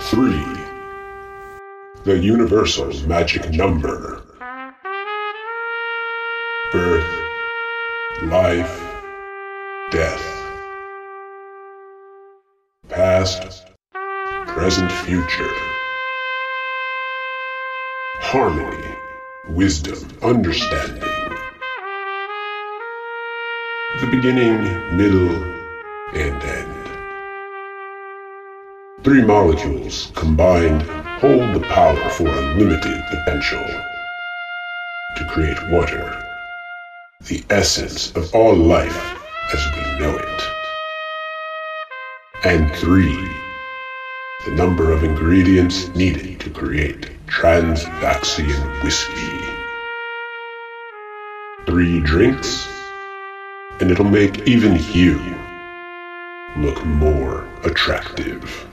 Three. The universal magic number. Birth, life, death. Past, present, future. Harmony, wisdom, understanding. The beginning, middle, and end. Three molecules combined hold the power for unlimited potential to create water, the essence of all life as we know it. And three, the number of ingredients needed to create Transvaxian whiskey. Three drinks, and it'll make even you look more attractive.